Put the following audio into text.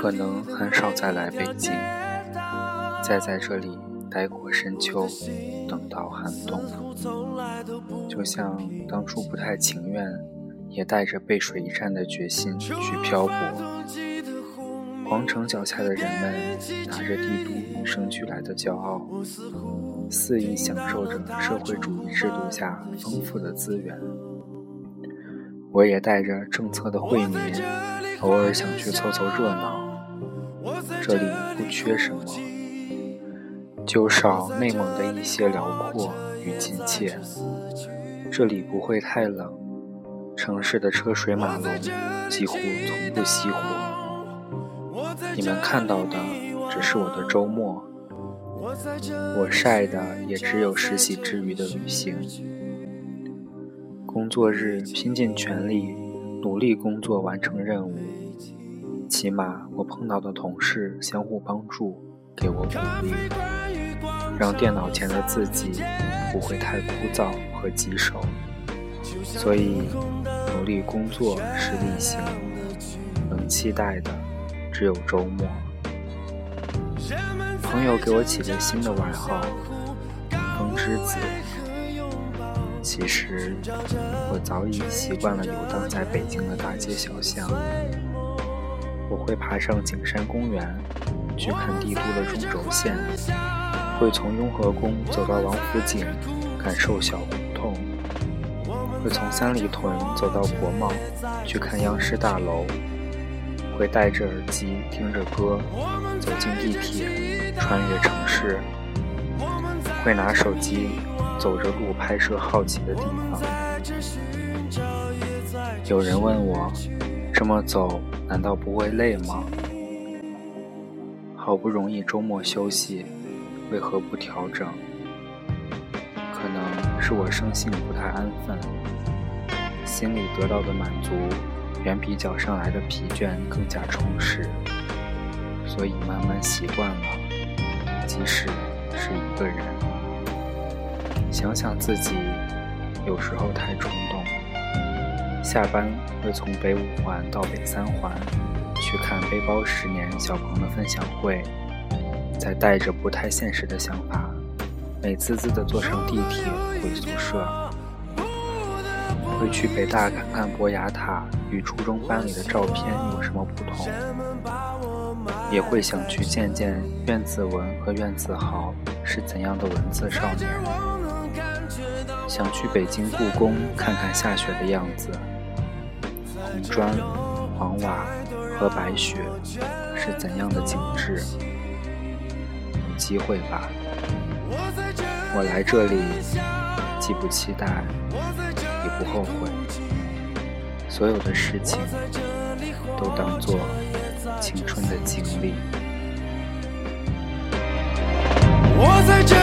可能很少再来北京，再在这里待过深秋，等到寒冬。就像当初不太情愿，也带着背水一战的决心去漂泊。皇城脚下的人们拿着帝都与生俱来的骄傲，肆意享受着社会主义制度下丰富的资源。我也带着政策的惠民，偶尔想去凑凑热闹。这里不缺什么，就少内蒙的一些辽阔与亲切。这里不会太冷，城市的车水马龙几乎从不熄火。你们看到的只是我的周末，我晒的也只有实习之余的旅行。工作日拼尽全力，努力工作完成任务。起码我碰到的同事相互帮助，给我鼓励，让电脑前的自己不会太枯燥和棘手。所以，努力工作是例行，能期待的。只有周末，朋友给我起个新的外号“风之子”。其实，我早已习惯了游荡在北京的大街小巷。我会爬上景山公园，去看帝都的中轴线；会从雍和宫走到王府井，感受小胡同；会从三里屯走到国贸，去看央视大楼。会戴着耳机听着歌走进地铁，穿越城市；会拿手机走着路拍摄好奇的地方。有人问我，这么走难道不会累吗？好不容易周末休息，为何不调整？可能是我生性不太安分，心里得到的满足。远比脚上来的疲倦更加充实，所以慢慢习惯了。即使是一个人，想想自己有时候太冲动。下班会从北五环到北三环去看背包十年小鹏的分享会，再带着不太现实的想法，美滋滋的坐上地铁回宿舍。会去北大看看博雅塔与初中班里的照片有什么不同，也会想去见见苑子文和苑子豪是怎样的文字少年，想去北京故宫看看下雪的样子，红砖、黄瓦和白雪是怎样的景致。有机会吧，我来这里既不期待。也不后悔，所有的事情都当做青春的经历。我在这。